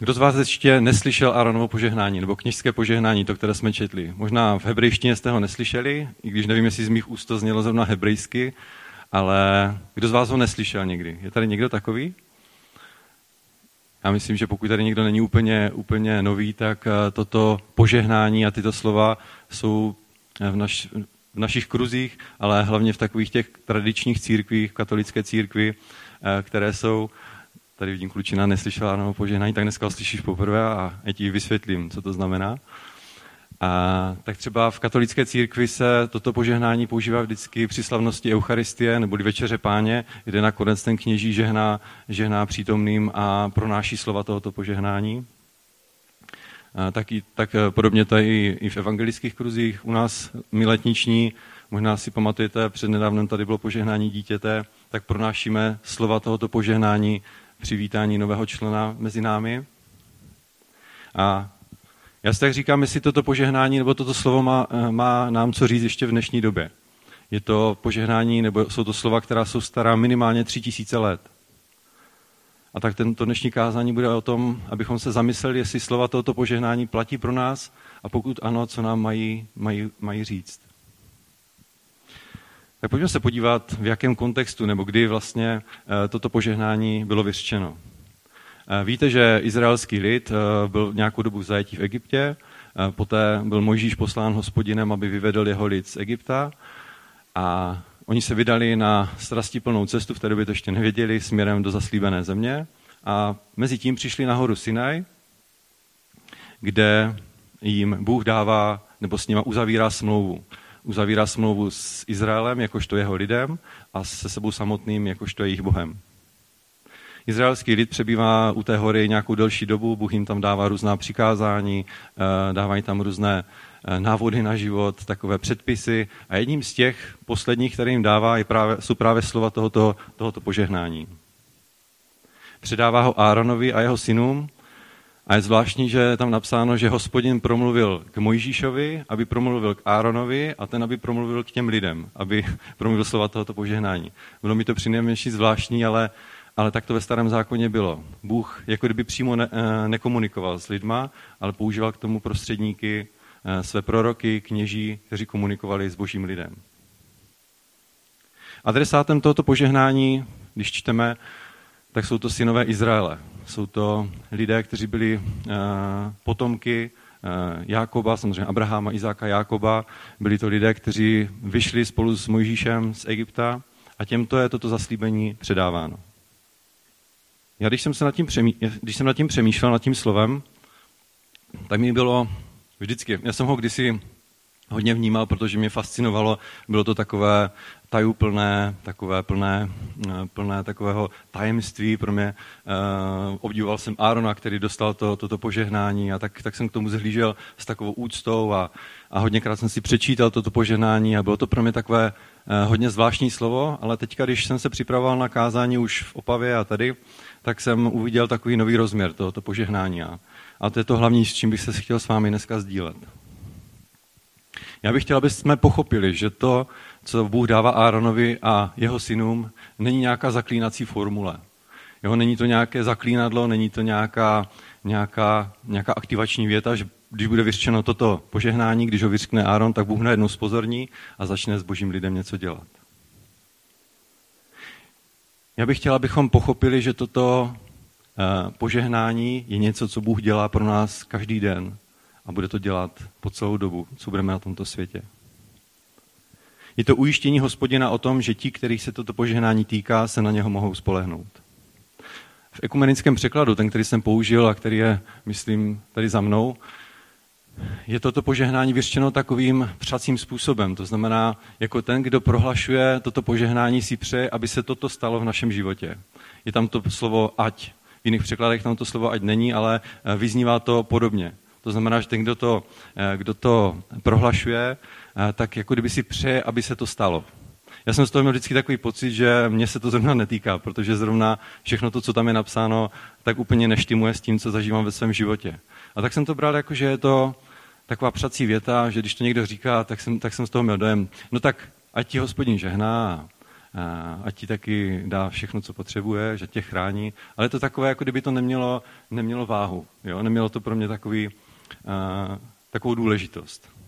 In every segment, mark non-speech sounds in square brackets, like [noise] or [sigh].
Kdo z vás ještě neslyšel Aaronovo požehnání, nebo kněžské požehnání, to, které jsme četli? Možná v hebrejštině jste ho neslyšeli, i když nevím, jestli z mých úst to znělo zrovna hebrejsky, ale kdo z vás ho neslyšel někdy? Je tady někdo takový? Já myslím, že pokud tady někdo není úplně, úplně nový, tak eh, toto požehnání a tyto slova jsou v, naš, v našich kruzích, ale hlavně v takových těch tradičních církvích, katolické církvi, eh, které jsou, tady vidím klučina, neslyšela ano, požehnání, tak dneska ho slyšíš poprvé a já ti vysvětlím, co to znamená. A tak třeba v katolické církvi se toto požehnání používá vždycky při slavnosti Eucharistie nebo večeře páně, kde nakonec ten kněží žehná, žehná přítomným a pronáší slova tohoto požehnání. A tak, i, tak eh, podobně to je i, i v evangelických kruzích. U nás miletniční, možná si pamatujete, před nedávnem tady bylo požehnání dítěte, tak pronášíme slova tohoto požehnání při vítání nového člena mezi námi. A já si tak říkám, jestli toto požehnání nebo toto slovo má, eh, má nám co říct ještě v dnešní době. Je to požehnání, nebo jsou to slova, která jsou stará minimálně tři tisíce let. A tak tento dnešní kázání bude o tom, abychom se zamysleli, jestli slova tohoto požehnání platí pro nás a pokud ano, co nám mají, mají, mají říct. Tak pojďme se podívat, v jakém kontextu nebo kdy vlastně eh, toto požehnání bylo vyřčeno. Eh, víte, že izraelský lid eh, byl nějakou dobu v zajetí v Egyptě, poté byl Mojžíš poslán hospodinem, aby vyvedl jeho lid z Egypta a oni se vydali na strastiplnou cestu, v té době to ještě nevěděli, směrem do zaslíbené země a mezi tím přišli na horu Sinaj, kde jim Bůh dává, nebo s nima uzavírá smlouvu. Uzavírá smlouvu s Izraelem, jakožto jeho lidem, a se sebou samotným, jakožto jejich Bohem. Izraelský lid přebývá u té hory nějakou delší dobu, Bůh jim tam dává různá přikázání, eh, dávají tam různé eh, návody na život, takové předpisy a jedním z těch posledních, které jim dává, je právě, jsou právě slova tohoto, tohoto požehnání. Předává ho Áronovi a jeho synům a je zvláštní, že je tam napsáno, že hospodin promluvil k Mojžíšovi, aby promluvil k Áronovi a ten, aby promluvil k těm lidem, aby [laughs] promluvil slova tohoto požehnání. Bylo mi to přinejmenší zvláštní, ale ale tak to ve starém zákoně bylo. Bůh jako kdyby přímo ne, eh, nekomunikoval s lidma, ale používal k tomu prostředníky eh, své proroky, kněží, kteří komunikovali s božím lidem. Adresátem tohoto požehnání, když čteme, tak jsou to synové Izraele. Jsou to lidé, kteří byli uh, potomky uh, Jákoba, samozřejmě Abrahama, Izáka, Jákoba. Byli to lidé, kteří vyšli spolu s Mojžíšem z Egypta a těmto je toto zaslíbení předáváno. Já když jsem, se nad tím přemý, když jsem nad tím přemýšlel, nad tím slovem, tak mi bylo vždycky, já jsem ho kdysi hodně vnímal, protože mě fascinovalo, bylo to takové tajuplné, takové plné, eh, plné takového tajemství pro mě. Uh, obdivoval jsem Árona, který dostal to, toto požehnání a tak, tak jsem k tomu zhlížel s takovou úctou a, a hodněkrát jsem si přečítal toto požehnání a bylo to pro mě takové uh, hodně zvláštní slovo, ale teďka, když jsem se připravoval na kázání už v Opavě a tady, tak jsem uviděl takový nový rozměr tohoto požehnání. A to je to hlavní, s čím bych se chtěl s vámi dneska sdílet. Já bych chtěl, aby jsme pochopili, že to, co Bůh dává Áronovi a jeho synům, není nějaká zaklínací formule. Jo, není to nějaké zaklínadlo, není to nějaká, nějaká, nějaká aktivační věta, že když bude vyřčeno toto požehnání, když ho vyřkne Áron, tak Bůh najednou spozorní a začne s božím lidem něco dělat. Já bych chtěl, abychom pochopili, že toto eh, požehnání je něco, co Bůh dělá pro nás každý den a bude to dělat po celou dobu, co budeme na tomto světě. Je to ujištění hospodina o tom, že ti, kterých se toto požehnání týká, se na něho mohou spolehnout. V ekumenickém překladu, ten, který jsem použil a který je, myslím, tady za mnou, je toto požehnání vyřčeno takovým přacím způsobem. To znamená, jako ten, kdo prohlašuje toto požehnání, si přeje, aby se toto stalo v našem životě. Je tam to slovo ať. V jiných překladech tam to slovo ať není, ale eh, vyznívá to podobně. To znamená, že ten, kdo to, eh, kdo to prohlašuje, tak jako kdyby si přeje, aby se to stalo. Já jsem z toho měl vždycky takový pocit, že mě se to zrovna netýká, protože zrovna všechno to, co tam je napsáno, tak úplně neštimuje s tím, co zažívám ve svém životě. A tak jsem to bral jako, že je to taková přací věta, že když to někdo říká, tak jsem, tak jsem z toho měl dojem, no tak ať ti hospodin žehná ať ti taky dá všechno, co potřebuje, že tě chrání, ale je to takové, jako kdyby to nemělo, nemělo váhu. Jo? Nemělo to pro mě takový, takovou důležitost.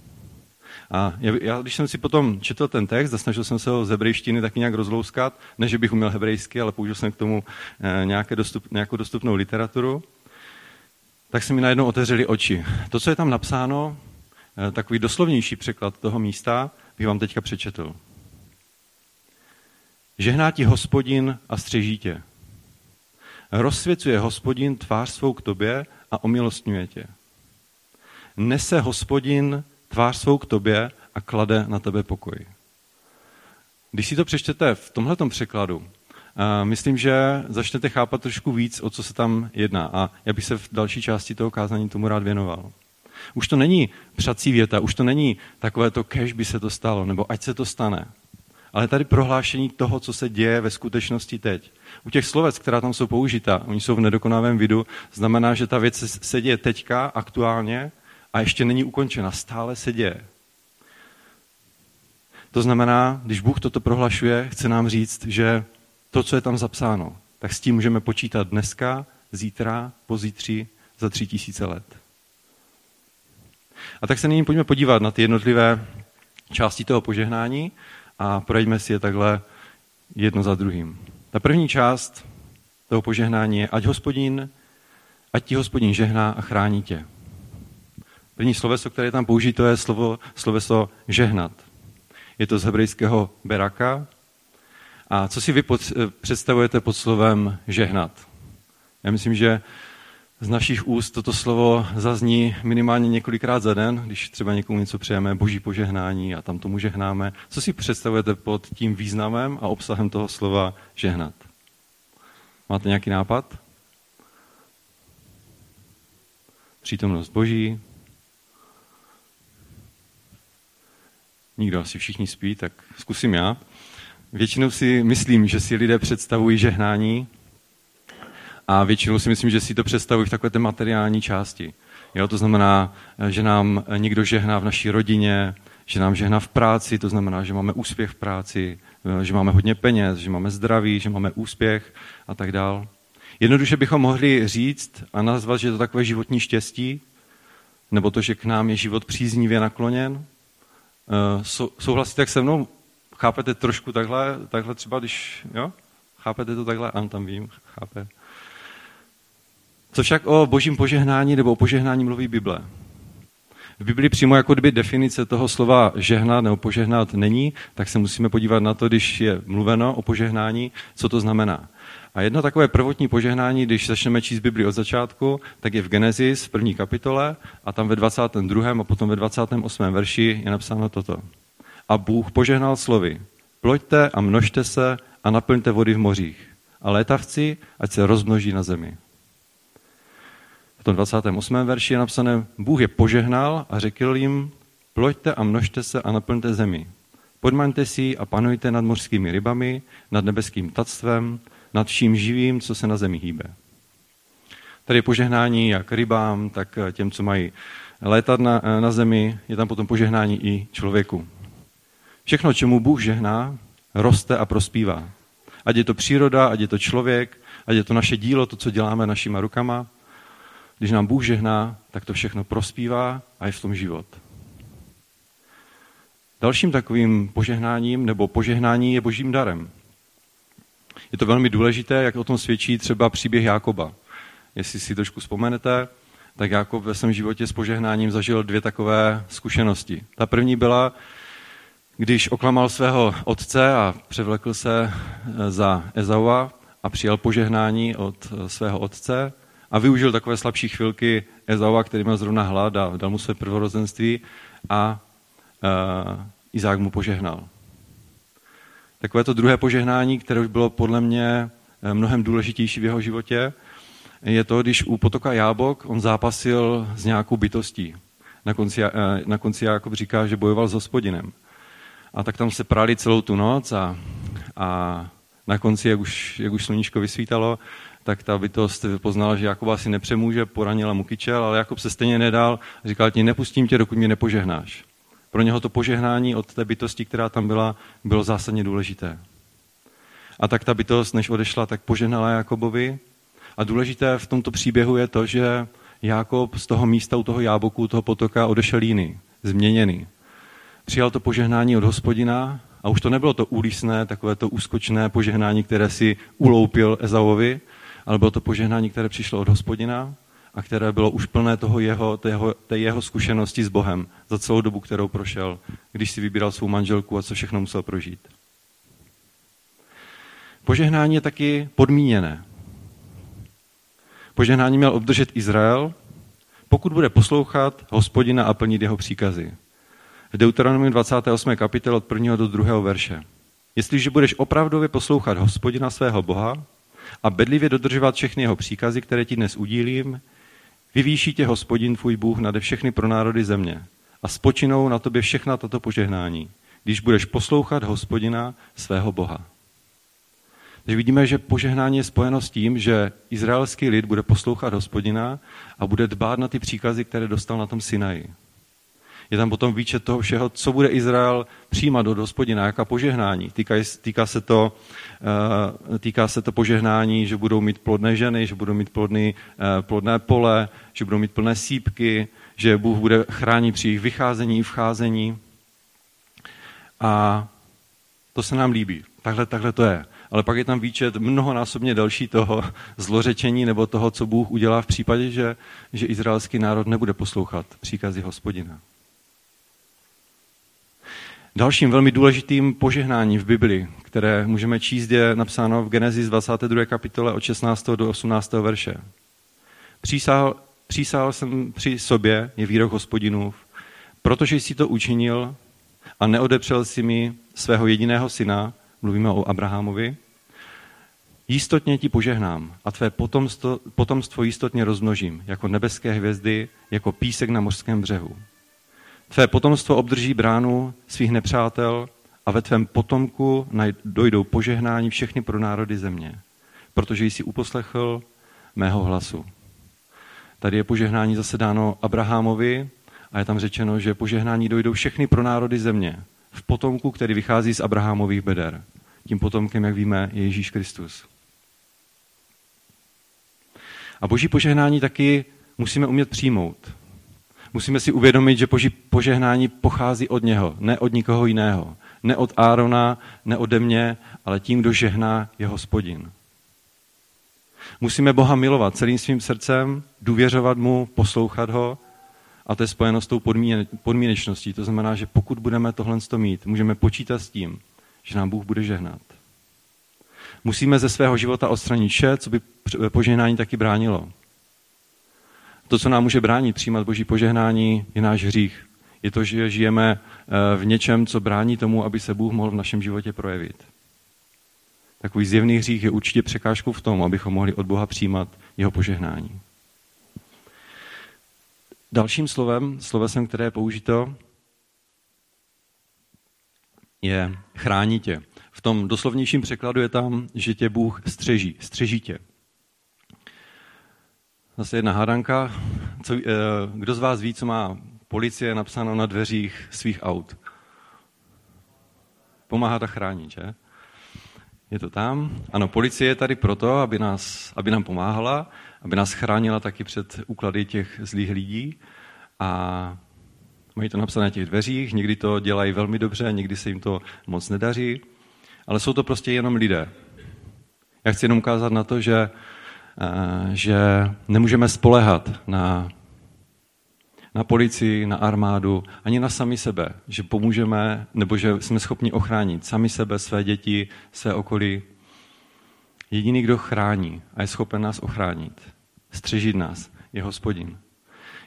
A já, když jsem si potom četl ten text a snažil jsem se ho z hebrejštiny taky nějak rozlouskat, ne, že bych uměl hebrejsky, ale použil jsem k tomu eh, nějaké dostup, nějakou dostupnou literaturu, tak se mi najednou otevřely oči. To, co je tam napsáno, eh, takový doslovnější překlad toho místa, bych vám teďka přečetl. Žehná ti hospodin a střeží tě. Rozsvěcuje hospodin tvář svou k tobě a omilostňuje tě. Nese hospodin tvář svou k tobě a klade na tebe pokoj. Když si to přečtete v tomhletom překladu, myslím, že začnete chápat trošku víc, o co se tam jedná. A já bych se v další části toho kázání tomu rád věnoval. Už to není přací věta, už to není takové to, kež by se to stalo, nebo ať se to stane. Ale tady prohlášení toho, co se děje ve skutečnosti teď. U těch slovec, která tam jsou použita, oni jsou v nedokonavém vidu, znamená, že ta věc se děje teďka, aktuálně, a ještě není ukončena, stále se děje. To znamená, když Bůh toto prohlašuje, chce nám říct, že to, co je tam zapsáno, tak s tím můžeme počítat dneska, zítra, pozítří, za tři tisíce let. A tak se nyní pojďme podívat na ty jednotlivé části toho požehnání a projďme si je takhle jedno za druhým. Ta první část toho požehnání je, ať hospodin, ať ti hospodin žehná a chrání tě. První sloveso, které je tam použito, je slovo, sloveso žehnat. Je to z hebrejského beraka. A co si vy pod, představujete pod slovem žehnat? Já myslím, že z našich úst toto slovo zazní minimálně několikrát za den, když třeba někomu něco přejeme, boží požehnání a tam tomu žehnáme. Co si představujete pod tím významem a obsahem toho slova žehnat? Máte nějaký nápad? Přítomnost boží, Nikdo, asi všichni spí, tak zkusím já. Většinou si myslím, že si lidé představují žehnání a většinou si myslím, že si to představují v takové té materiální části. Jo, to znamená, že nám někdo žehná v naší rodině, že nám žehná v práci, to znamená, že máme úspěch v práci, že máme hodně peněz, že máme zdraví, že máme úspěch a tak dál. Jednoduše bychom mohli říct a nazvat, že to takové životní štěstí, nebo to, že k nám je život příznivě nakloněn, souhlasíte jak se mnou? Chápete trošku takhle, takhle třeba, když, jo? Chápete to takhle? Ano, tam vím, chápe. Co však o božím požehnání nebo o požehnání mluví Bible? V Biblii přímo jako kdyby definice toho slova žehnat nebo požehnat není, tak se musíme podívat na to, když je mluveno o požehnání, co to znamená. A jedno takové prvotní požehnání, když začneme číst Bibli od začátku, tak je v Genesis v první kapitole a tam ve 22. a potom ve 28. verši je napsáno toto. A Bůh požehnal slovy. Ploďte a množte se a naplňte vody v mořích. A létavci, ať se rozmnoží na zemi. V tom 28. verši je napsané, Bůh je požehnal a řekl jim, ploďte a množte se a naplňte zemi. Podmaňte si a panujte nad mořskými rybami, nad nebeským tactvem, nad vším živým, co se na zemi hýbe. Tady je požehnání jak rybám, tak těm, co mají létat na, na zemi, je tam potom požehnání i člověku. Všechno, čemu Bůh žehná, roste a prospívá. Ať je to příroda, ať je to člověk, ať je to naše dílo, to, co děláme našima rukama. Když nám Bůh žehná, tak to všechno prospívá a je v tom život. Dalším takovým požehnáním nebo požehnání je božím darem. Je to velmi důležité, jak o tom svědčí třeba příběh Jákoba. Jestli si trošku vzpomenete, tak Jákob ve svém životě s požehnáním zažil dvě takové zkušenosti. Ta první byla, když oklamal svého otce a převlekl se eh, za Ezaua a přijal požehnání od eh, svého otce a využil takové slabší chvilky Ezaua, který měl zrovna hlad a dal mu své prvorozenství a uh, Izák mu požehnal. Takové to druhé požehnání, které už bylo podle mě eh, mnohem důležitější v jeho životě, je to, když u potoka Jábok on zápasil s nějakou bytostí. Na konci, eh, na konci Jákob říká, že bojoval s hospodinem. A tak tam se prali celou tu noc a, a na konci, jak už, jak už sluníčko vysvítalo, tak ta bytost poznala, že Jakob asi nepřemůže, poranila mu kyčel, ale Jakob se stejně nedal, říkal ti, nepustím tě, dokud mě nepožehnáš. Pro něho to požehnání od té bytosti, která tam byla, bylo zásadně důležité. A tak ta bytost, než odešla, tak požehnala Jakobovi. A důležité v tomto příběhu je to, že Jakob z toho místa u toho jáboku, toho potoka odešel jiný, změněný. Přijal to požehnání od hospodina a už to nebylo to úlisné, takové to úskočné požehnání, které si uloupil Ezavovi, ale bylo to požehnání, které přišlo od hospodina a které bylo už plné toho jeho, té, jeho, té jeho zkušenosti s Bohem za celou dobu, kterou prošel, když si vybíral svou manželku a co všechno musel prožít. Požehnání je taky podmíněné. Požehnání měl obdržet Izrael, pokud bude poslouchat hospodina a plnit jeho příkazy. V Deuteronomiu 28. kapitole od 1. do 2. verše. Jestliže budeš opravdově poslouchat hospodina svého Boha a bedlivě dodržovat všechny jeho příkazy, které ti dnes udílím, vyvýší tě hospodin tvůj Bůh nade všechny pro národy země a spočinou na tobě všechna tato požehnání, když budeš poslouchat hospodina svého Boha. Takže vidíme, že požehnání je spojeno s tím, že izraelský lid bude poslouchat hospodina a bude dbát na ty příkazy, které dostal na tom Sinaji. Je tam potom výčet toho všeho, co bude Izrael přijímat od hospodina, jaká požehnání. Týká, týká, se to, uh, týká se to požehnání, že budou mít plodné ženy, že budou mít plodný, uh, plodné pole, že budou mít plné sípky, že Bůh bude chránit při jejich vycházení i vcházení. A to se nám líbí. Takhle, takhle to je ale pak je tam výčet mnohonásobně další toho [laughs] zlořečení nebo toho, co Bůh udělá v případě, že, že izraelský národ nebude poslouchat příkazy hospodina. Dalším velmi důležitým požehnáním v Bibli, které můžeme číst, je napsáno v Genesis 22. kapitole od 16. do 18. verše. Přísál, přísál jsem při sobě, je výrok hospodinův, protože jsi to učinil a neodepřel si mi svého jediného syna, mluvíme o Abrahamovi, jistotně ti požehnám a tvé potomstvo, potomstvo jistotně rozmnožím, jako nebeské hvězdy, jako písek na mořském břehu. Tvé potomstvo obdrží bránu svých nepřátel a ve tvém potomku dojdou požehnání všechny pro národy země, protože jsi uposlechl mého hlasu. Tady je požehnání zase dáno Abrahamovi a je tam řečeno, že požehnání dojdou všechny pro národy země v potomku, který vychází z Abrahamových beder. Tím potomkem, jak víme, je Ježíš Kristus. A boží požehnání taky musíme umět přijmout. Musíme si uvědomit, že požehnání pochází od něho, ne od nikoho jiného. Ne od Árona, ne ode mě, ale tím, kdo žehná, je hospodin. Musíme Boha milovat celým svým srdcem, důvěřovat mu, poslouchat ho a to je spojeno s tou podmínečností. To znamená, že pokud budeme tohle mít, můžeme počítat s tím, že nám Bůh bude žehnat. Musíme ze svého života odstranit vše, co by požehnání taky bránilo. To, co nám může bránit přijímat Boží požehnání, je náš hřích. Je to, že žijeme eh, v něčem, co brání tomu, aby se Bůh mohl v našem životě projevit. Takový zjevný hřích je určitě překážkou v tom, abychom mohli od Boha přijímat jeho požehnání. Dalším slovem, slovesem, které je použito, je chrání tě. V tom doslovnějším překladu je tam, že tě Bůh střeží, střeží tě. Zase jedna hádanka. Co, eh, kdo z vás ví, co má policie napsáno na dveřích svých aut? Pomáhá a chránit, že? Je to tam. Ano, policie je tady proto, aby, nás, aby nám pomáhala, aby nás chránila taky před úklady těch zlých lidí. A mají to napsané na těch dveřích, někdy to dělají velmi dobře, někdy se jim to moc nedaří, ale jsou to prostě jenom lidé. Já chci jenom ukázat na to, že, že nemůžeme spolehat na, na policii, na armádu, ani na sami sebe, že pomůžeme, nebo že jsme schopni ochránit sami sebe, své děti, své okolí. Jediný, kdo chrání a je schopen nás ochránit, střežit nás, je hospodin.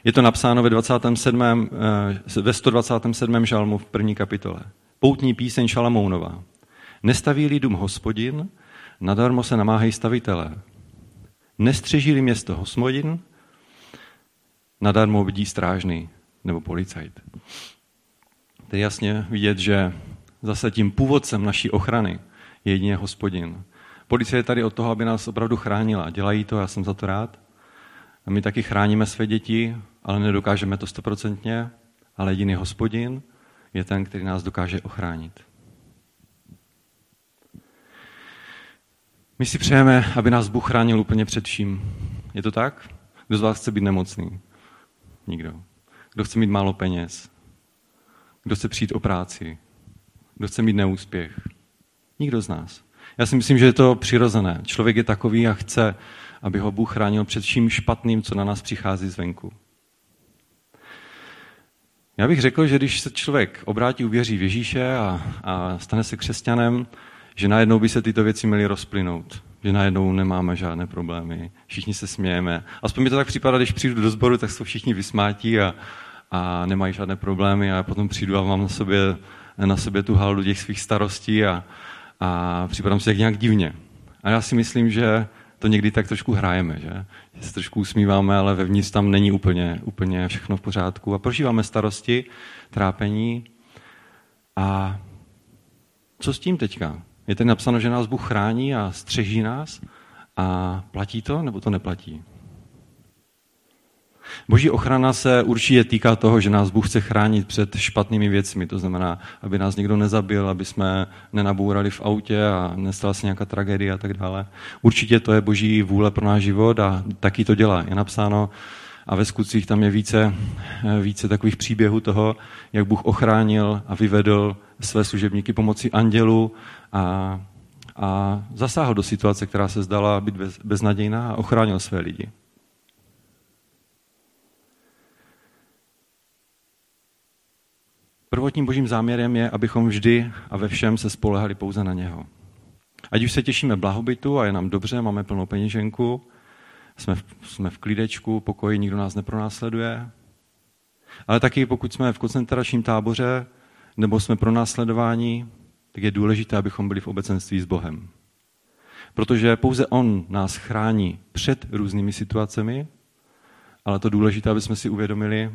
Je to napsáno ve, 27, eh, ve 127. žalmu v první kapitole. Poutní píseň Šalamounova. Nestaví dům hospodin, nadarmo se namáhají stavitelé. Nestřeží město hospodin, nadarmo vidí strážný nebo policajt. To je jasně vidět, že zase tím původcem naší ochrany je jedině hospodin. Policie je tady od toho, aby nás opravdu chránila. Dělají to, já jsem za to rád. A my taky chráníme své děti, ale nedokážeme to stoprocentně, ale jediný hospodin je ten, který nás dokáže ochránit. My si přejeme, aby nás Bůh chránil úplně před vším. Je to tak? Kdo z vás chce být nemocný? Nikdo. Kdo chce mít málo peněz? Kdo chce přijít o práci? Kdo chce mít neúspěch? Nikdo z nás. Já si myslím, že je to přirozené. Člověk je takový a chce, aby ho Bůh chránil před vším špatným, co na nás přichází zvenku. Já bych řekl, že když se člověk obrátí, uvěří v Ježíše a, a stane se křesťanem, že najednou by se tyto věci měly rozplynout. Že najednou nemáme žádné problémy, všichni se smějeme. Aspoň mi to tak připadá, když přijdu do sboru, tak jsou všichni vysmátí a, a nemají žádné problémy a potom přijdu a mám na sobě, na sobě tu haldu těch svých starostí a, a připadám si jak nějak divně. A já si myslím, že to někdy tak trošku hrajeme, že? že se trošku usmíváme, ale vevnitř tam není úplně, úplně všechno v pořádku. A prožíváme starosti, trápení. A co s tím teďka? Je tady napsáno, že nás Bůh chrání a střeží nás a platí to, nebo to neplatí? Boží ochrana se určitě týká toho, že nás Bůh chce chránit před špatnými věcmi. To znamená, aby nás někdo nezabil, aby jsme nenabourali v autě a nestala se nějaká tragédie a tak dále. Určitě to je Boží vůle pro náš život a taky to dělá. Je napsáno, a ve skutcích tam je více, více takových příběhů toho, jak Bůh ochránil a vyvedl své služebníky pomocí andělu a, a zasáhl do situace, která se zdala být bez, beznadějná a ochránil své lidi. Prvotním božím záměrem je, abychom vždy a ve všem se spolehali pouze na něho. Ať už se těšíme blahobytu a je nám dobře, máme plnou peněženku, jsme v, jsme v klídečku, pokoji, nikdo nás nepronásleduje. Ale taky pokud jsme v koncentračním táboře nebo jsme pro následování, tak je důležité, abychom byli v obecenství s Bohem. Protože pouze On nás chrání před různými situacemi, ale to důležité, aby jsme si uvědomili,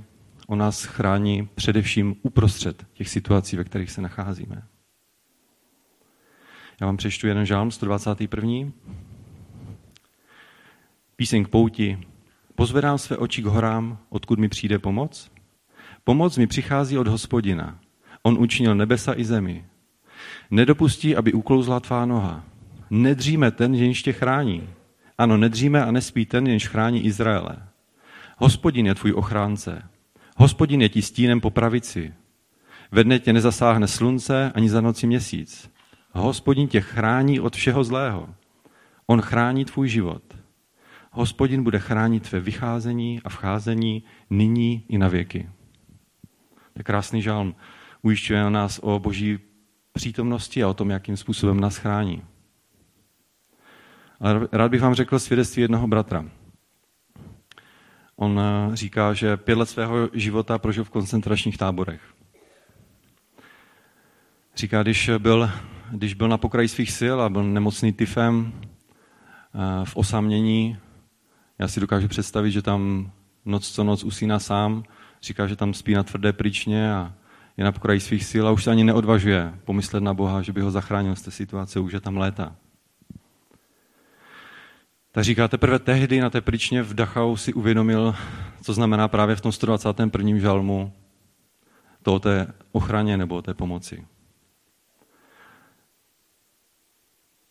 On nás chrání především uprostřed těch situací, ve kterých se nacházíme. Já vám přečtu jeden žálm, 121. Píseň k pouti. Pozvedám své oči k horám, odkud mi přijde pomoc. Pomoc mi přichází od hospodina. On učinil nebesa i zemi. Nedopustí, aby uklouzla tvá noha. Nedříme ten, jenž tě chrání. Ano, nedříme a nespí ten, jenž chrání Izraele. Hospodin je tvůj ochránce. Hospodin je ti stínem po pravici. Ve dne tě nezasáhne slunce ani za noci měsíc. Hospodin tě chrání od všeho zlého. On chrání tvůj život. Hospodin bude chránit tvé vycházení a vcházení nyní i na věky. To je krásný žálm. Ujišťuje nás o boží přítomnosti a o tom, jakým způsobem nás chrání. Ale rád bych vám řekl svědectví jednoho bratra. On eh, říká, že pět let svého života prožil v koncentračních táborech. Říká, když byl, když byl na pokraji svých sil a byl nemocný tyfem, eh, v osamění, já si dokážu představit, že tam noc co noc usíná sám, říká, že tam spí na tvrdé pryčně a je na pokraji svých sil a už se ani neodvažuje pomyslet na Boha, že by ho zachránil z té situace, už je tam léta. Tak říká, teprve tehdy na té pryčně v Dachau si uvědomil, co znamená právě v tom 121. žalmu to o té ochraně nebo o té pomoci.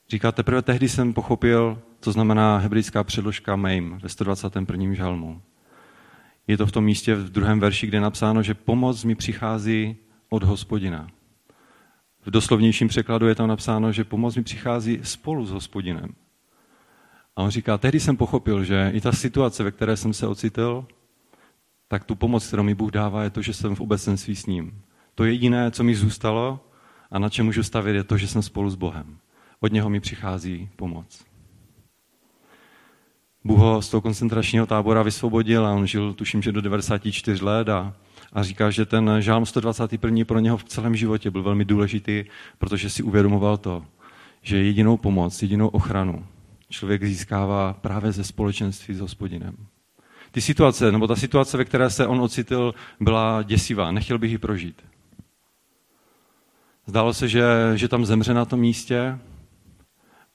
Říká, teprve tehdy jsem pochopil, co znamená hebrejská předložka Mejm ve 121. žalmu. Je to v tom místě v druhém verši, kde je napsáno, že pomoc mi přichází od hospodina. V doslovnějším překladu je tam napsáno, že pomoc mi přichází spolu s hospodinem. A on říká, tehdy jsem pochopil, že i ta situace, ve které jsem se ocitl, tak tu pomoc, kterou mi Bůh dává, je to, že jsem v obecenství s ním. To jediné, co mi zůstalo a na čem můžu stavit, je to, že jsem spolu s Bohem. Od něho mi přichází pomoc. Bůh ho z toho koncentračního tábora vysvobodil a on žil, tuším, že do 94 let a, a říká, že ten žálm 121. pro něho v celém životě byl velmi důležitý, protože si uvědomoval to, že jedinou pomoc, jedinou ochranu člověk získává právě ze společenství s hospodinem. Ty situace, nebo ta situace, ve které se on ocitl, byla děsivá. Nechtěl bych ji prožít. Zdálo se, že, že tam zemře na tom místě,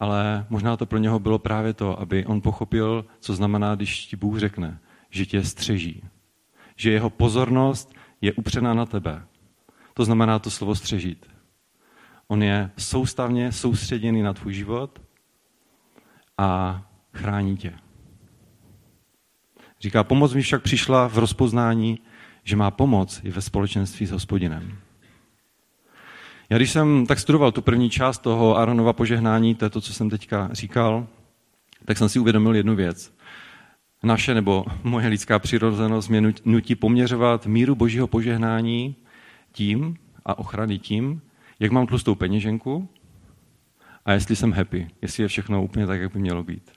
ale možná to pro něho bylo právě to, aby on pochopil, co znamená, když ti Bůh řekne, že tě střeží. Že jeho pozornost je upřená na tebe. To znamená to slovo střežit. On je soustavně soustředěný na tvůj život a chrání tě. Říká, pomoc mi však přišla v rozpoznání, že má pomoc i ve společenství s hospodinem. Já když jsem tak studoval tu první část toho Aaronova požehnání, to je to, co jsem teďka říkal, tak jsem si uvědomil jednu věc. Naše nebo moje lidská přirozenost mě nutí poměřovat míru božího požehnání tím a ochrany tím, jak mám tlustou peněženku a jestli jsem happy, jestli je všechno úplně tak, jak by mělo být.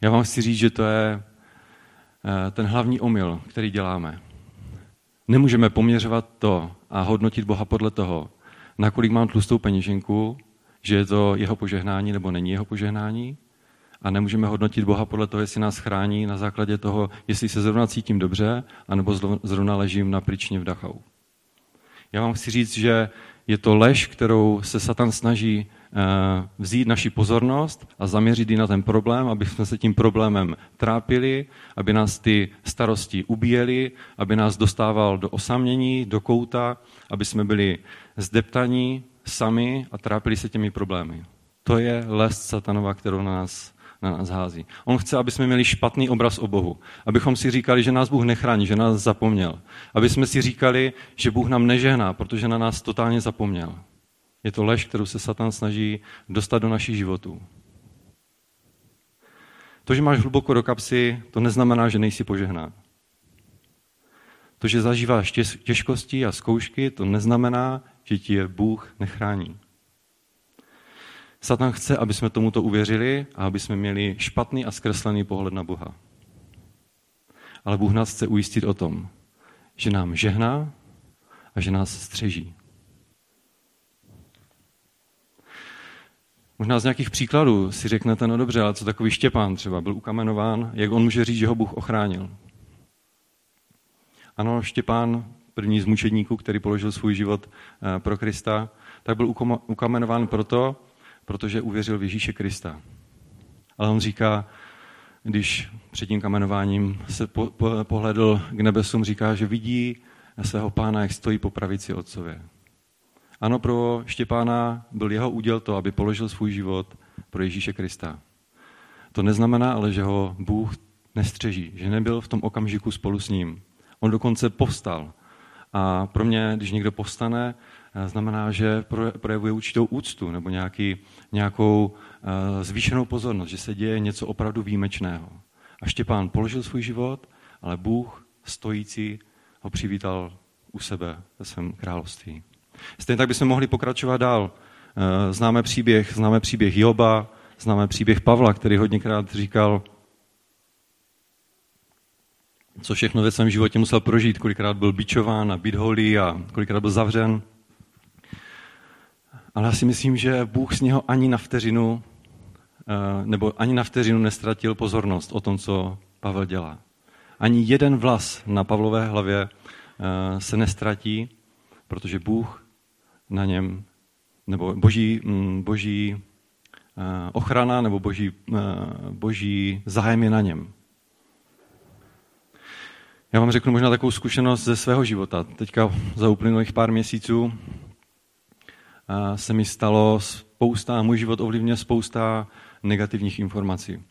Já vám chci říct, že to je eh, ten hlavní omyl, který děláme. Nemůžeme poměřovat to a hodnotit Boha podle toho, nakolik mám tlustou peněženku, že je to jeho požehnání nebo není jeho požehnání. A nemůžeme hodnotit Boha podle toho, jestli nás chrání na základě toho, jestli se zrovna cítím dobře, anebo zrovna ležím na pryčně v Dachau. Já vám chci říct, že je to lež, kterou se Satan snaží vzít naši pozornost a zaměřit ji na ten problém, aby jsme se tím problémem trápili, aby nás ty starosti ubíjeli, aby nás dostával do osamění, do kouta, aby jsme byli zdeptaní sami a trápili se těmi problémy. To je les satanova, kterou na nás, na nás hází. On chce, aby jsme měli špatný obraz o Bohu. Abychom si říkali, že nás Bůh nechrání, že nás zapomněl. Aby jsme si říkali, že Bůh nám nežehná, protože na nás totálně zapomněl. Je to lež, kterou se Satan snaží dostat do našich životů. To, že máš hluboko do kapsy, to neznamená, že nejsi požehnán. To, že zažíváš těžkosti a zkoušky, to neznamená, že ti je Bůh nechrání. Satan chce, aby jsme tomuto uvěřili a aby jsme měli špatný a zkreslený pohled na Boha. Ale Bůh nás chce ujistit o tom, že nám žehná a že nás střeží. Možná z nějakých příkladů si řeknete, no dobře, ale co takový Štěpán třeba byl ukamenován, jak on může říct, že ho Bůh ochránil? Ano, Štěpán, první z mučedníků, který položil svůj život eh, pro Krista, tak byl ukamenován proto, protože uvěřil v Ježíše Krista. Ale on říká, když před tím kamenováním se po, po, pohledl k nebesům, říká, že vidí svého pána, jak stojí po pravici otcově. Ano, pro Štěpána byl jeho úděl to, aby položil svůj život pro Ježíše Krista. To neznamená ale, že ho Bůh nestřeží, že nebyl v tom okamžiku spolu s ním. On dokonce povstal. A pro mě, když někdo povstane, eh, znamená, že projevuje určitou úctu nebo nějaký, nějakou uh, zvýšenou pozornost, že se děje něco opravdu výjimečného. A Štěpán položil svůj život, ale Bůh stojící ho přivítal u sebe ve svém království. Stejně tak bychom mohli pokračovat dál. Eh, známe příběh, známe příběh Joba, známe příběh Pavla, který hodněkrát říkal, co všechno ve svém životě musel prožít, kolikrát byl bičován a být holý a kolikrát byl zavřen. Ale já si myslím, že Bůh z něho ani na vteřinu, eh, nebo ani na vteřinu nestratil pozornost o tom, co Pavel dělá. Ani jeden vlas na Pavlové hlavě eh, se nestratí, protože Bůh na něm, nebo boží, mm, boží eh, ochrana nebo boží, eh, boží zájem je na něm. Já vám řeknu možná takovou zkušenost ze svého života. Teďka za uplynulých pár měsíců eh, se mi stalo spousta, můj život ovlivňuje spousta negativních informací.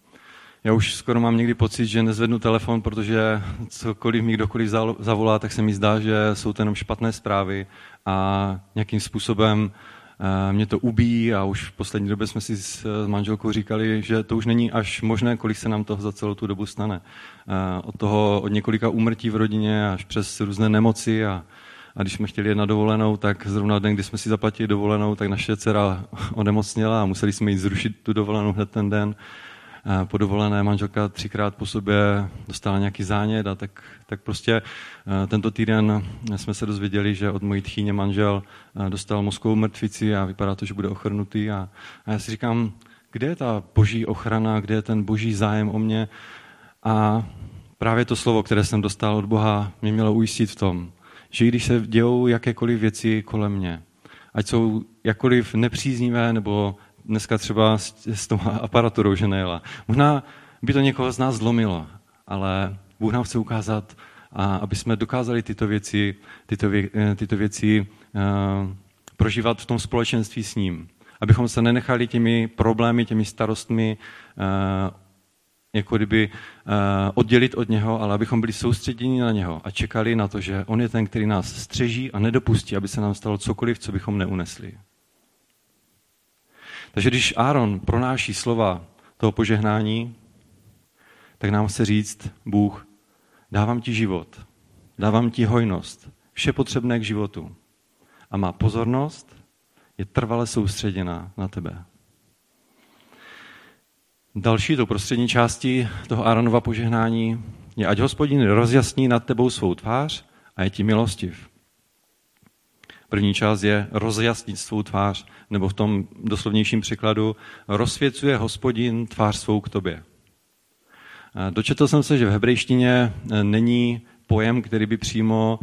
Já už skoro mám někdy pocit, že nezvednu telefon, protože cokoliv mi kdokoliv zavolá, tak se mi zdá, že jsou to jenom špatné zprávy a nějakým způsobem eh, mě to ubíjí a už v poslední době jsme si s manželkou říkali, že to už není až možné, kolik se nám toho za celou tu dobu stane. Eh, od toho, od několika úmrtí v rodině až přes různé nemoci a, a když jsme chtěli jít na dovolenou, tak zrovna den, kdy jsme si zaplatili dovolenou, tak naše dcera [laughs] onemocněla a museli jsme jít zrušit tu dovolenou hned ten den po dovolené manželka třikrát po sobě dostala nějaký zánět a tak, tak prostě eh, tento týden jsme se dozvěděli, že od mojí tchýně manžel eh, dostal mozkovou mrtvici a vypadá to, že bude ochrnutý. A, a já si říkám, kde je ta boží ochrana, kde je ten boží zájem o mě? A právě to slovo, které jsem dostal od Boha, mě mělo ujistit v tom, že když se dějou jakékoliv věci kolem mě, ať jsou jakkoliv nepříznivé nebo dneska třeba s, s tou aparaturou, že nejela. Možná by to někoho z nás zlomilo, ale Bůh nám chce ukázat, a aby jsme dokázali tyto věci, tyto, vě, eh, tyto věci uh, prožívat v tom společenství s ním. Abychom se nenechali těmi problémy, těmi starostmi uh, jako kdyby uh, oddělit od něho, ale abychom byli soustředěni na něho a čekali na to, že on je ten, který nás střeží a nedopustí, aby se nám stalo cokoliv, co bychom neunesli. Takže když Áron pronáší slova toho požehnání, tak nám chce říct Bůh, dávám ti život, dávám ti hojnost, vše potřebné k životu. A má pozornost je trvale soustředěná na tebe. Další, to prostřední části toho Áronova požehnání je, ať hospodin rozjasní nad tebou svou tvář a je ti milostiv. První část je rozjasnit svou tvář, nebo v tom doslovnějším překladu rozsvěcuje hospodin tvář svou k tobě. Dočetl jsem se, že v hebrejštině e, není pojem, který by přímo,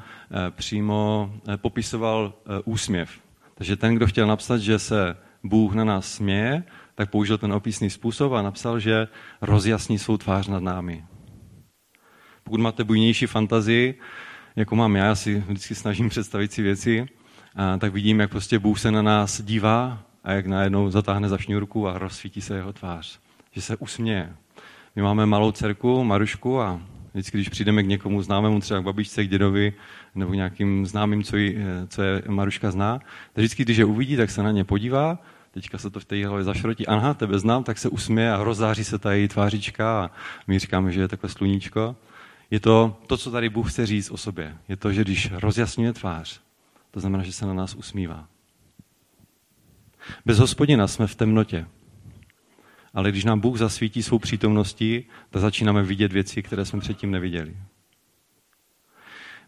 e, přímo e, popisoval úsměv. Takže ten, kdo chtěl napsat, že se Bůh na nás směje, tak použil ten opisný způsob a napsal, že rozjasní svou tvář nad námi. Pokud máte bujnější fantazii, jako mám já, já si vždycky snažím [laughs] představit si věci, tak vidím, jak prostě Bůh se na nás dívá a jak najednou zatáhne za šňůrku a rozsvítí se jeho tvář. Že se usměje. My máme malou dcerku, Marušku, a vždycky, když přijdeme k někomu známému, třeba k babičce, k dědovi, nebo nějakým známým, co, jí, co je Maruška zná, tak vždycky, když je uvidí, tak se na ně podívá, teďka se to v té hlavě zašrotí, aha, tebe znám, tak se usměje a rozzáří se ta její tvářička a my říkáme, že je takové sluníčko. Je to to, co tady Bůh chce říct o sobě. Je to, že když rozjasňuje tvář, to znamená, že se na nás usmívá. Bez hospodina jsme v temnotě. Ale když nám Bůh zasvítí svou přítomností, tak začínáme vidět věci, které jsme předtím neviděli.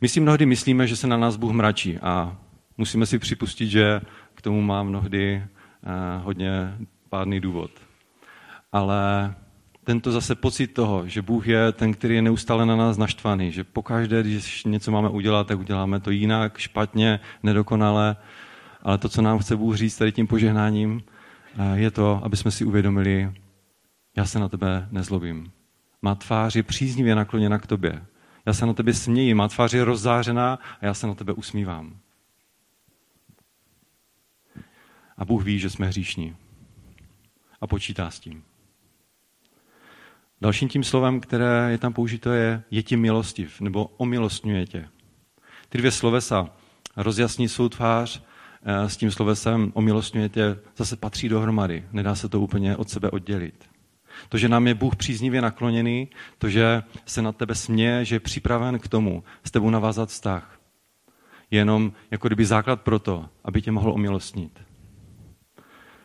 My si mnohdy myslíme, že se na nás Bůh mračí a musíme si připustit, že k tomu má mnohdy eh, hodně pádný důvod. Ale tento zase pocit toho, že Bůh je ten, který je neustále na nás naštvaný, že pokaždé, když něco máme udělat, tak uděláme to jinak, špatně, nedokonale, ale to, co nám chce Bůh říct tady tím požehnáním, eh, je to, aby jsme si uvědomili, já se na tebe nezlobím. Má tvář je příznivě nakloněna k tobě. Já se na tebe směji, má tvář je rozzářená a já se na tebe usmívám. A Bůh ví, že jsme hříšní. A počítá s tím. Dalším tím slovem, které je tam použito, je je ti milostiv, nebo omilostňuje tě. Ty dvě slovesa, rozjasní svou tvář, eh, s tím slovesem omilostňuje tě, zase patří dohromady. Nedá se to úplně od sebe oddělit. To, že nám je Bůh příznivě nakloněný, to, že se na tebe směje, že je připraven k tomu s tebou navázat vztah, je jenom jako kdyby základ pro to, aby tě mohl omilostnit.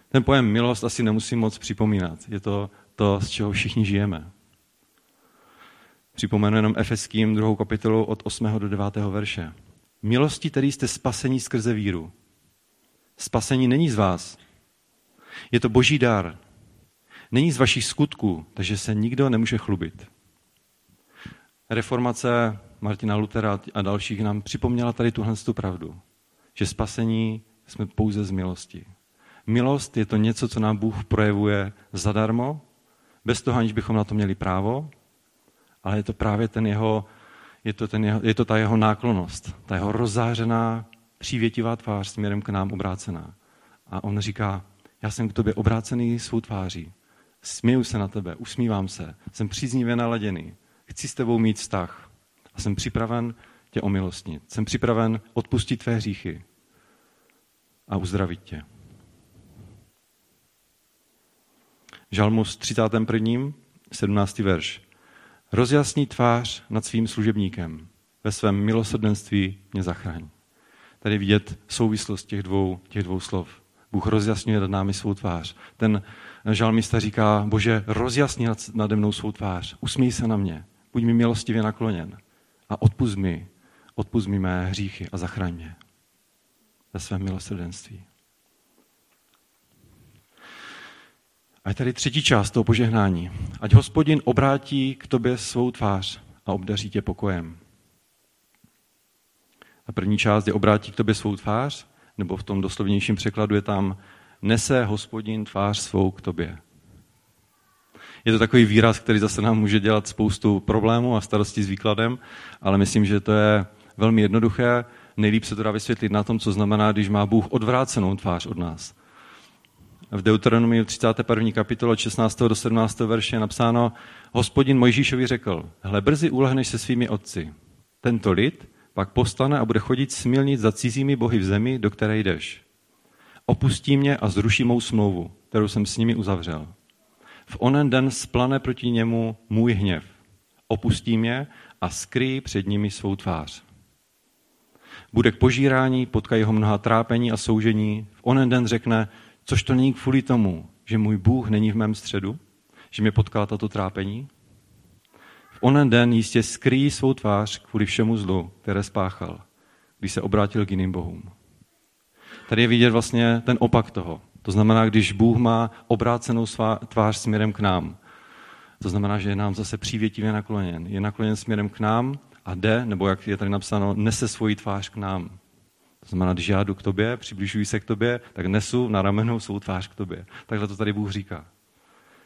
Ten pojem milost asi nemusím moc připomínat. Je to to, z čeho všichni žijeme. Připomenu jenom Efeským druhou kapitolu od 8. do 9. verše. Milosti tedy jste spasení skrze víru. Spasení není z vás. Je to boží dar. Není z vašich skutků, takže se nikdo nemůže chlubit. Reformace Martina Lutera a dalších nám připomněla tady tuhle tu pravdu, že spasení jsme pouze z milosti. Milost je to něco, co nám Bůh projevuje zadarmo, bez toho, aniž bychom na to měli právo, ale je to právě ten jeho, je to, ten jeho, je to ta jeho náklonost, ta jeho rozzářená, přívětivá tvář směrem k nám obrácená. A on říká, já jsem k tobě obrácený svou tváří, směju se na tebe, usmívám se, jsem příznivě naladěný, chci s tebou mít vztah a jsem připraven tě omilostnit. Jsem připraven odpustit tvé hříchy a uzdravit tě. Žalmus 31. 17. verš. Rozjasní tvář nad svým služebníkem. Ve svém milosrdenství mě zachraň. Tady vidět souvislost těch dvou, těch dvou slov. Bůh rozjasňuje nad námi svou tvář. Ten žalmista říká, bože, rozjasni nade mnou svou tvář, usmíj se na mě, buď mi milostivě nakloněn a odpust mi, odpust mi mé hříchy a zachraň mě ve svém milosrdenství. A je tady třetí část toho požehnání. Ať hospodin obrátí k tobě svou tvář a obdaří tě pokojem. A první část je obrátí k tobě svou tvář, nebo v tom doslovnějším překladu je tam nese hospodin tvář svou k tobě. Je to takový výraz, který zase nám může dělat spoustu problémů a starostí s výkladem, ale myslím, že to je velmi jednoduché. Nejlíp se to dá vysvětlit na tom, co znamená, když má Bůh odvrácenou tvář od nás. V Deuteronomiu 31. kapitole 16. do 17. verše je napsáno, hospodin Mojžíšovi řekl, hle brzy ulehneš se svými otci. Tento lid pak postane a bude chodit smilnit za cizími bohy v zemi, do které jdeš. Opustí mě a zruší mou smlouvu, kterou jsem s nimi uzavřel. V onen den splane proti němu můj hněv. Opustí mě a skryjí před nimi svou tvář. Bude k požírání, potkají ho mnoha trápení a soužení. V onen den řekne, což to není kvůli tomu, že můj Bůh není v mém středu, že mě potkala tato trápení. V onen den jistě skrýjí svou tvář kvůli všemu zlu, které spáchal, když se obrátil k jiným bohům. Tady je vidět vlastně ten opak toho. To znamená, když Bůh má obrácenou svá tvář směrem k nám. To znamená, že je nám zase přívětivě nakloněn. Je nakloněn směrem k nám a jde, nebo jak je tady napsáno, nese svoji tvář k nám. To znamená, když já jdu k tobě, přibližuji se k tobě, tak nesu na ramenu svou tvář k tobě. Takhle to tady Bůh říká.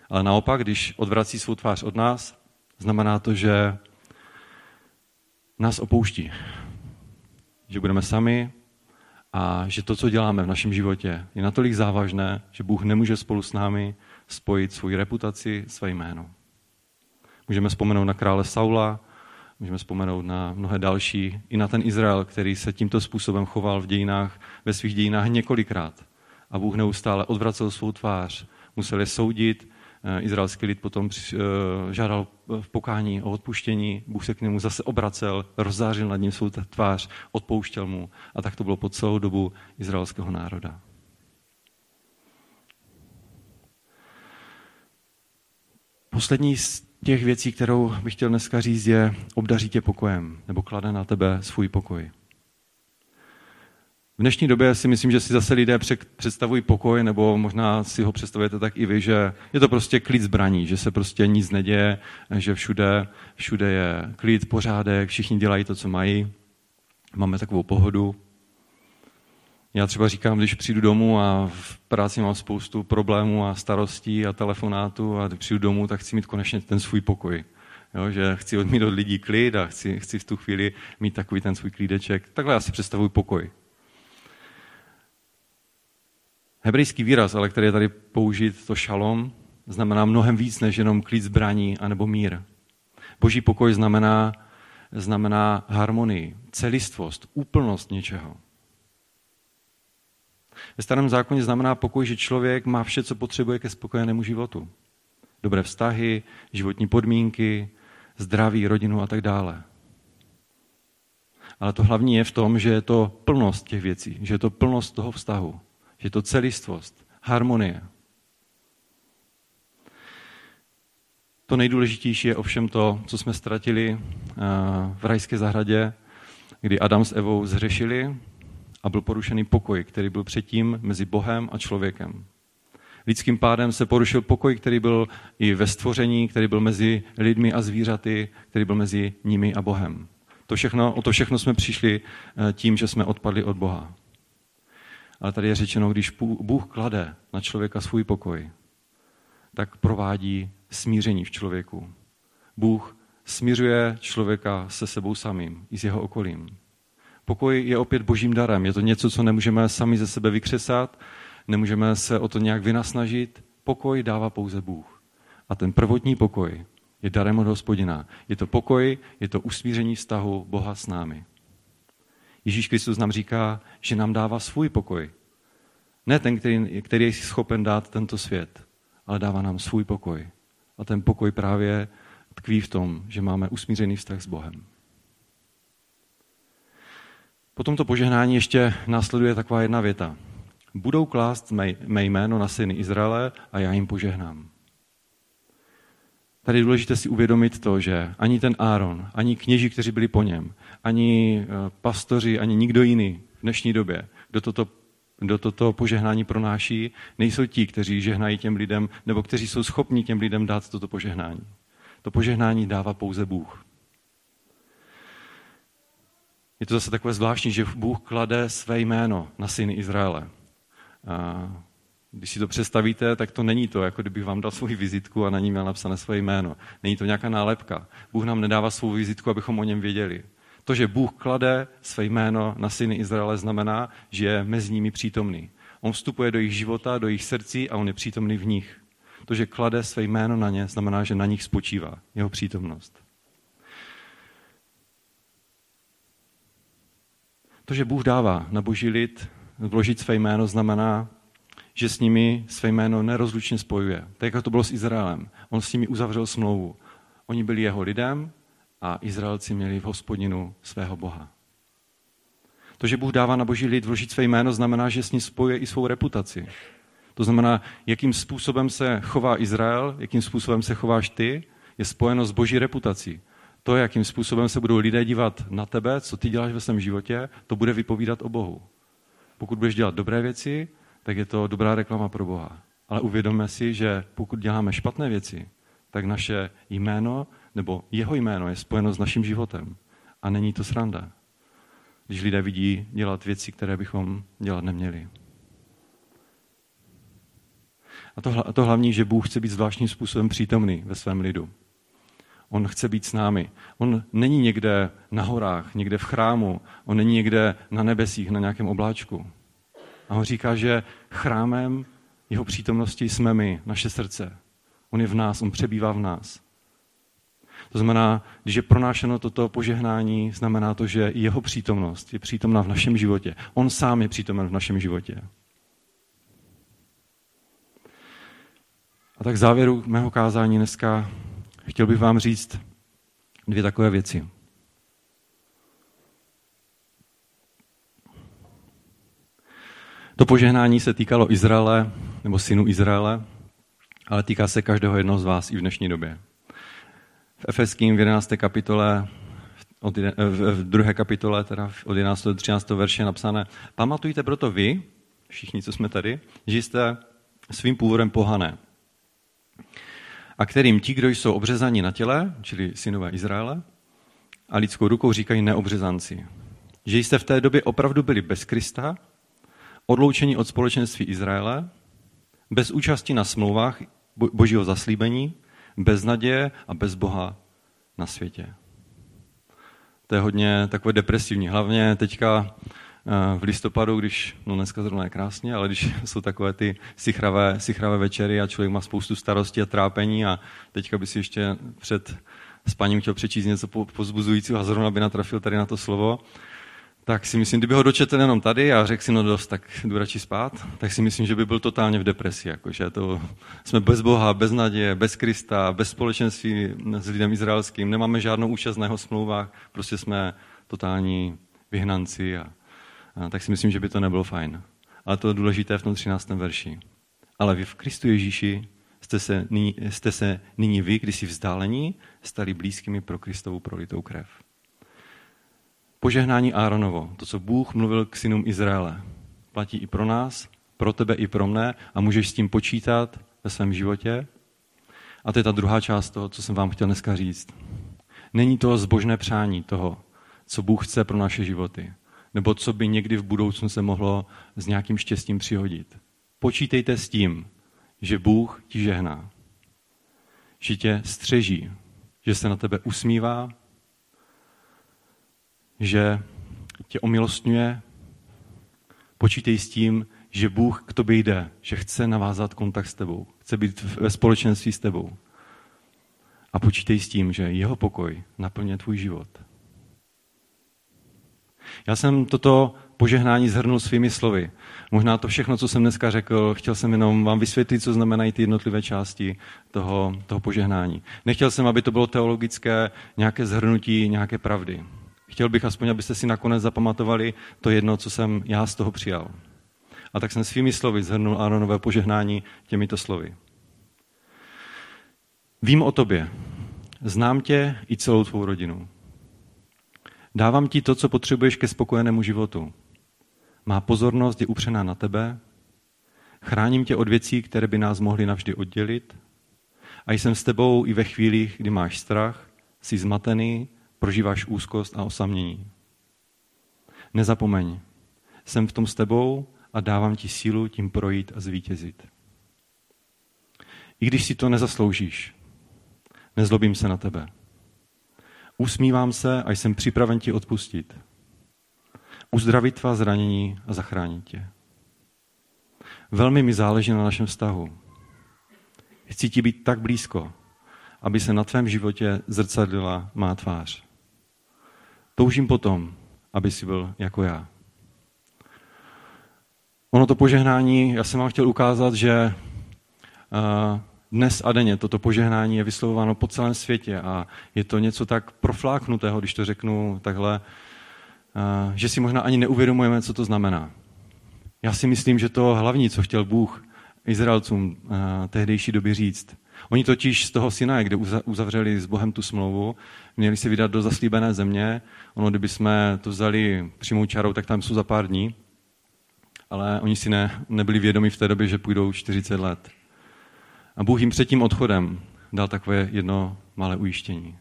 Ale naopak, když odvrací svou tvář od nás, znamená to, že nás opouští. Že budeme sami a že to, co děláme v našem životě, je natolik závažné, že Bůh nemůže spolu s námi spojit svou reputaci, své jméno. Můžeme vzpomenout na krále Saula, můžeme vzpomenout na mnohé další, i na ten Izrael, který se tímto způsobem choval v dějinách, ve svých dějinách několikrát. A Bůh neustále odvracel svou tvář, musel je soudit, eh, izraelský lid potom eh, žádal v pokání o odpuštění, Bůh se k němu zase obracel, rozzářil nad ním svou tvář, odpouštěl mu a tak to bylo po celou dobu izraelského národa. Poslední těch věcí, kterou bych chtěl dneska říct, je obdaří tě pokojem, nebo klade na tebe svůj pokoj. V dnešní době si myslím, že si zase lidé představují pokoj, nebo možná si ho představujete tak i vy, že je to prostě klid zbraní, že se prostě nic neděje, že všude, všude je klid, pořádek, všichni dělají to, co mají, máme takovou pohodu. Já třeba říkám, když přijdu domů a v práci mám spoustu problémů a starostí a telefonátů a přijdu domů, tak chci mít konečně ten svůj pokoj. Jo, že chci odmít od lidí klid a chci, chci v tu chvíli mít takový ten svůj klídeček. Takhle já si představuji pokoj. Hebrejský výraz, ale který je tady použit, to šalom, znamená mnohem víc než jenom klid zbraní anebo mír. Boží pokoj znamená, znamená harmonii, celistvost, úplnost něčeho. Ve starém zákoně znamená pokoj, že člověk má vše, co potřebuje ke spokojenému životu. Dobré vztahy, životní podmínky, zdraví, rodinu a tak dále. Ale to hlavní je v tom, že je to plnost těch věcí, že je to plnost toho vztahu, že je to celistvost, harmonie. To nejdůležitější je ovšem to, co jsme ztratili eh, v rajské zahradě, kdy Adam s Evou zřešili a byl porušený pokoj, který byl předtím mezi Bohem a člověkem. Lidským pádem se porušil pokoj, který byl i ve stvoření, který byl mezi lidmi a zvířaty, který byl mezi nimi a Bohem. To všechno, o to všechno jsme přišli eh, tím, že jsme odpadli od Boha. Ale tady je řečeno, když Bůh klade na člověka svůj pokoj, tak provádí smíření v člověku. Bůh smířuje člověka se sebou samým i s jeho okolím. Pokoj je opět božím darem. Je to něco, co nemůžeme sami ze sebe vykřesat, nemůžeme se o to nějak vynasnažit. Pokoj dává pouze Bůh. A ten prvotní pokoj je darem od hospodina. Je to pokoj, je to usmíření vztahu Boha s námi. Ježíš Kristus nám říká, že nám dává svůj pokoj. Ne ten, který, který je schopen dát tento svět, ale dává nám svůj pokoj. A ten pokoj právě tkví v tom, že máme usmířený vztah s Bohem. Po tomto požehnání ještě následuje taková jedna věta. Budou klást mé, mé jméno na syny Izraele a já jim požehnám. Tady je důležité si uvědomit to, že ani ten Áron, ani kněži, kteří byli po něm, ani eh, pastoři, ani nikdo jiný v dnešní době, kdo toto, kdo toto požehnání pronáší, nejsou ti, kteří žehnají těm lidem, nebo kteří jsou schopni těm lidem dát toto požehnání. To požehnání dává pouze Bůh. Je to zase takové zvláštní, že Bůh klade své jméno na syny Izraele. A když si to představíte, tak to není to, jako kdybych vám dal svou vizitku a na ní měl napsané své jméno. Není to nějaká nálepka. Bůh nám nedává svou vizitku, abychom o něm věděli. To, že Bůh klade své jméno na syny Izraele, znamená, že je mezi nimi přítomný. On vstupuje do jejich života, do jejich srdcí a on je přítomný v nich. To, že klade své jméno na ně, znamená, že na nich spočívá jeho přítomnost. To, že Bůh dává na boží lid vložit své jméno, znamená, že s nimi své jméno nerozlučně spojuje. Tak jako to bylo s Izraelem. On s nimi uzavřel smlouvu. Oni byli jeho lidem a Izraelci měli v hospodinu svého Boha. To, že Bůh dává na boží lid vložit své jméno, znamená, že s ním spojuje i svou reputaci. To znamená, jakým způsobem se chová Izrael, jakým způsobem se chováš ty, je spojeno s boží reputací. To, jakým způsobem se budou lidé dívat na tebe, co ty děláš ve svém životě, to bude vypovídat o Bohu. Pokud budeš dělat dobré věci, tak je to dobrá reklama pro Boha. Ale uvědomme si, že pokud děláme špatné věci, tak naše jméno nebo jeho jméno je spojeno s naším životem. A není to sranda, když lidé vidí dělat věci, které bychom dělat neměli. A to, to hlavní, že Bůh chce být zvláštním způsobem přítomný ve svém lidu. On chce být s námi. On není někde na horách, někde v chrámu, on není někde na nebesích, na nějakém obláčku. A on říká, že chrámem jeho přítomnosti jsme my, naše srdce. On je v nás, on přebývá v nás. To znamená, když je pronášeno toto požehnání, znamená to, že jeho přítomnost je přítomná v našem životě. On sám je přítomen v našem životě. A tak závěru mého kázání dneska chtěl bych vám říct dvě takové věci. To požehnání se týkalo Izraele, nebo synu Izraele, ale týká se každého jednoho z vás i v dnešní době. V Efeským v 11. kapitole, od, v druhé kapitole, teda od 11. do 13. verše je napsané, pamatujte proto vy, všichni, co jsme tady, že jste svým původem pohané. A kterým ti, kdo jsou obřezaní na těle, čili synové Izraele, a lidskou rukou říkají neobřezanci. Že jste v té době opravdu byli bez Krista, odloučení od společenství Izraele, bez účasti na smlouvách božího zaslíbení, bez naděje a bez Boha na světě. To je hodně takové depresivní. Hlavně teďka v listopadu, když, no dneska zrovna je krásně, ale když [laughs] jsou takové ty sichravé, sichravé večery a člověk má spoustu starostí a trápení a teďka by si ještě před spaním chtěl přečíst něco pozbuzujícího a zrovna by natrafil tady na to slovo, tak si myslím, kdyby ho dočetl jenom tady a řekl si, no dost, tak jdu radši spát, tak si myslím, že by byl totálně v depresi. Jakože to, jsme bez Boha, bez naděje, bez Krista, bez společenství s lidem izraelským, nemáme žádnou účast na jeho smlouvách, prostě jsme totální vyhnanci. A, tak si myslím, že by to nebylo fajn. Ale to je důležité v tom 13. verši. Ale vy v Kristu Ježíši jste se nyní, jste se nyní vy, když si vzdálení, stali blízkými pro Kristovu prolitou krev požehnání Áronovo, to, co Bůh mluvil k synům Izraele, platí i pro nás, pro tebe i pro mne a můžeš s tím počítat ve svém životě. A to je ta druhá část toho, co jsem vám chtěl dneska říct. Není to zbožné přání toho, co Bůh chce pro naše životy, nebo co by někdy v budoucnu se mohlo s nějakým štěstím přihodit. Počítejte s tím, že Bůh ti žehná, že tě střeží, že se na tebe usmívá, že tě omilostňuje, počítej s tím, že Bůh k tobě jde, že chce navázat kontakt s tebou, chce být ve společenství s tebou. A počítej s tím, že jeho pokoj naplně tvůj život. Já jsem toto požehnání zhrnul svými slovy. Možná to všechno, co jsem dneska řekl, chtěl jsem jenom vám vysvětlit, co znamenají ty jednotlivé části toho, toho požehnání. Nechtěl jsem, aby to bylo teologické nějaké zhrnutí nějaké pravdy. Chtěl bych aspoň, abyste si nakonec zapamatovali to jedno, co jsem já z toho přijal. A tak jsem svými slovy zhrnul Aaronové požehnání těmito slovy. Vím o tobě, znám tě i celou tvou rodinu. Dávám ti to, co potřebuješ ke spokojenému životu. Má pozornost je upřená na tebe, chráním tě od věcí, které by nás mohly navždy oddělit a jsem s tebou i ve chvílích, kdy máš strach, jsi zmatený prožíváš úzkost a osamění. Nezapomeň, jsem v tom s tebou a dávám ti sílu tím projít a zvítězit. I když si to nezasloužíš, nezlobím se na tebe. Usmívám se a jsem připraven ti odpustit. Uzdravit tvá zranění a zachránit tě. Velmi mi záleží na našem vztahu. Chci ti být tak blízko, aby se na tvém životě zrcadlila má tvář. Toužím potom, aby si byl jako já. Ono to požehnání, já jsem vám chtěl ukázat, že dnes a denně toto požehnání je vyslovováno po celém světě a je to něco tak profláknutého, když to řeknu takhle, že si možná ani neuvědomujeme, co to znamená. Já si myslím, že to hlavní, co chtěl Bůh Izraelcům tehdejší doby říct, Oni totiž z toho Sinaje, kde uzavřeli s Bohem tu smlouvu, měli se vydat do zaslíbené země. Ono, kdyby jsme to vzali přímou čarou, tak tam jsou za pár dní. Ale oni si ne, nebyli vědomi v té době, že půjdou 40 let. A Bůh jim před tím odchodem dal takové jedno malé ujištění.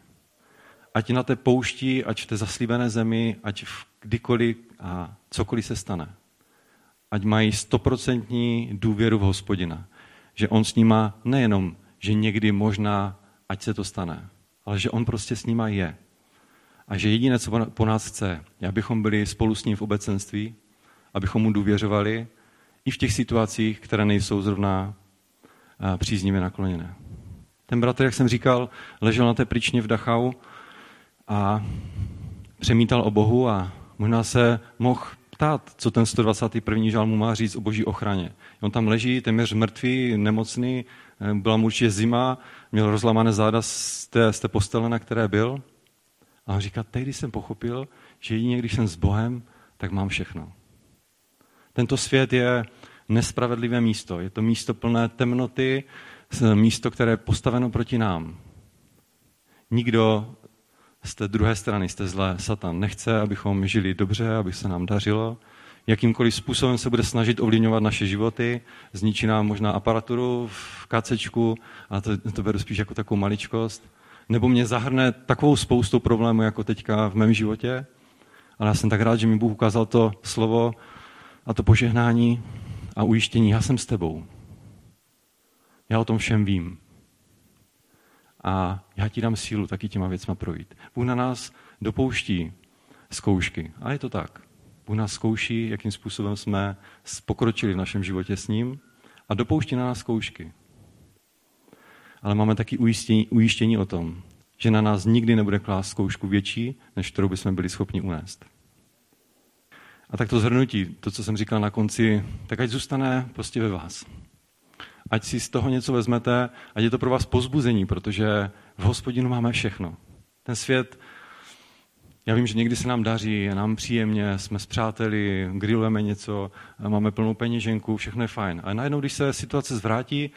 Ať na té poušti, ať v té zaslíbené zemi, ať v kdykoliv a cokoliv se stane. Ať mají stoprocentní důvěru v hospodina. Že on s nima nejenom, že někdy možná, ať se to stane, ale že on prostě s nima je. A že jediné, co po nás chce, je, abychom byli spolu s ním v obecenství, abychom mu důvěřovali i v těch situacích, které nejsou zrovna příznivě nakloněné. Ten bratr, jak jsem říkal, ležel na té pryčně v Dachau a přemítal o Bohu a možná se mohl ptát, co ten 121. žál mu má říct o boží ochraně. On tam leží téměř mrtvý, nemocný, byla mu určitě zima, měl rozlamané záda z té, z té postele, na které byl. A on říká, tehdy jsem pochopil, že jedině když jsem s Bohem, tak mám všechno. Tento svět je nespravedlivé místo. Je to místo plné temnoty, místo, které je postaveno proti nám. Nikdo z té druhé strany, z té zlé Satan nechce, abychom žili dobře, aby se nám dařilo. Jakýmkoliv způsobem se bude snažit ovlivňovat naše životy, zničí nám možná aparaturu v kacečku, a to, to beru spíš jako takovou maličkost. Nebo mě zahrne takovou spoustu problémů, jako teďka v mém životě. Ale já jsem tak rád, že mi Bůh ukázal to slovo a to požehnání, a ujištění, já jsem s tebou. Já o tom všem vím. A já ti dám sílu taky těma věcma projít. Bůh na nás dopouští zkoušky. A je to tak. Bůh nás zkouší, jakým způsobem jsme pokročili v našem životě s ním a dopouští na nás zkoušky. Ale máme taky ujištění, ujištění o tom, že na nás nikdy nebude klást zkoušku větší, než kterou bychom byli schopni unést. A tak to zhrnutí, to, co jsem říkal na konci, tak ať zůstane prostě ve vás. Ať si z toho něco vezmete, ať je to pro vás pozbuzení, protože v hospodinu máme všechno. Ten svět, já vím, že někdy se nám daří, je nám příjemně, jsme s přáteli, grillujeme něco, máme plnou peněženku, všechno je fajn. Ale najednou, když se situace zvrátí,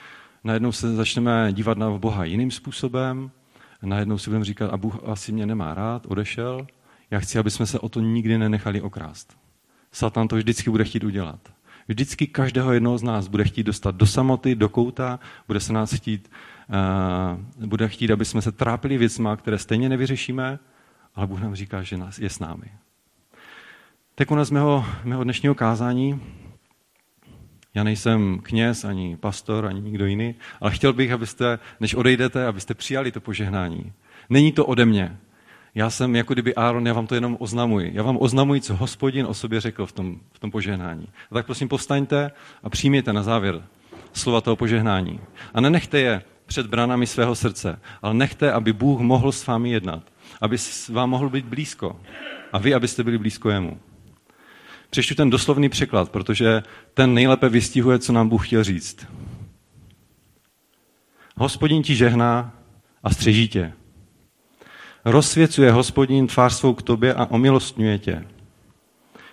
najednou se začneme dívat na Boha jiným způsobem, najednou si budeme říkat, a Bůh asi mě nemá rád, odešel. Já chci, aby jsme se o to nikdy nenechali okrást. Satan to vždycky bude chtít udělat. Vždycky každého jednoho z nás bude chtít dostat do samoty, do kouta, bude se nás chtít, uh, bude chtít, aby jsme se trápili věcma, které stejně nevyřešíme, ale Bůh nám říká, že nás je s námi. Tak u nás mého, mého dnešního kázání, já nejsem kněz, ani pastor, ani nikdo jiný, ale chtěl bych, abyste, než odejdete, abyste přijali to požehnání. Není to ode mě, já jsem jako kdyby Áron, já vám to jenom oznamuji. Já vám oznamuji, co hospodin o sobě řekl v tom, v tom požehnání. A tak prosím povstaňte a přijměte na závěr slova toho požehnání. A nenechte je před branami svého srdce, ale nechte, aby Bůh mohl s vámi jednat. Aby vám mohl být blízko. A vy, abyste byli blízko jemu. Přečtu ten doslovný překlad, protože ten nejlépe vystihuje, co nám Bůh chtěl říct. Hospodin ti žehná a střeží tě. Rozsvěcuje hospodin tvář svou k tobě a omilostňuje tě.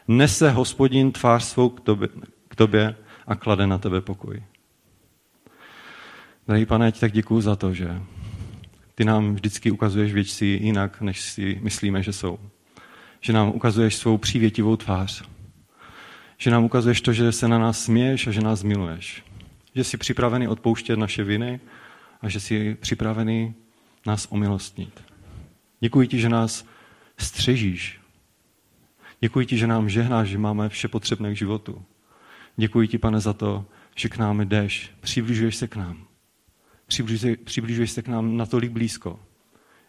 Nese hospodin tvář svou k tobě, k tobě a klade na tebe pokoj. Drahý pane, ti tak děkuju za to, že ty nám vždycky ukazuješ věci jinak, než si myslíme, že jsou. Že nám ukazuješ svou přívětivou tvář. Že nám ukazuješ to, že se na nás směješ a že nás miluješ. Že jsi připravený odpouštět naše viny a že jsi připravený nás omilostnit. Děkuji ti, že nás střežíš. Děkuji ti, že nám žehnáš, že máme vše potřebné k životu. Děkuji ti, pane, za to, že k nám jdeš, přibližuješ se k nám. Přibližuješ, přibližuješ se k nám natolik blízko,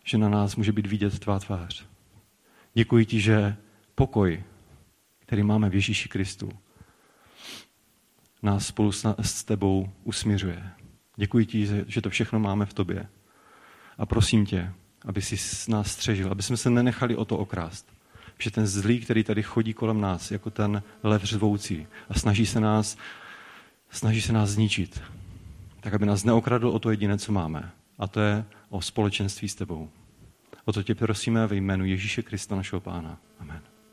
že na nás může být vidět tvá tvář. Děkuji ti, že pokoj, který máme v Ježíši Kristu, nás spolu s tebou usměřuje. Děkuji ti, že to všechno máme v tobě. A prosím tě, aby si nás střežil, aby jsme se nenechali o to okrást. Že ten zlý, který tady chodí kolem nás, jako ten lev řvoucí a snaží se nás, snaží se nás zničit, tak aby nás neokradl o to jediné, co máme. A to je o společenství s tebou. O to tě prosíme ve jménu Ježíše Krista, našeho Pána. Amen.